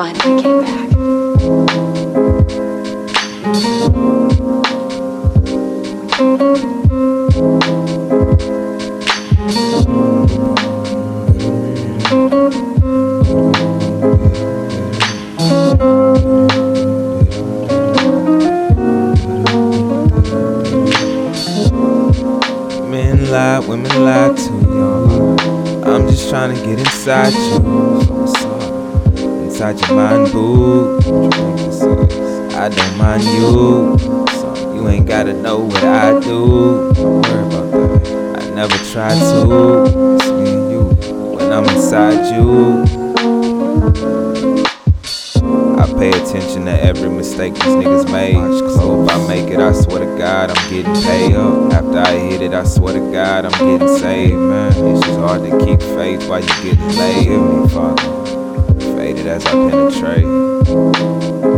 finally came back. Women lie too, y'all. I'm just trying to get inside you. Inside your mind, boo. You? I don't mind you. You ain't gotta know what I do. Don't worry about that. I never try to. It's me and you. When I'm inside you. Pay attention to every mistake these niggas made. So if I make it, I swear to God, I'm getting paid up. After I hit it, I swear to God, I'm getting saved, man. It's just hard to keep faith while you getting laid. Father. Faded as I penetrate.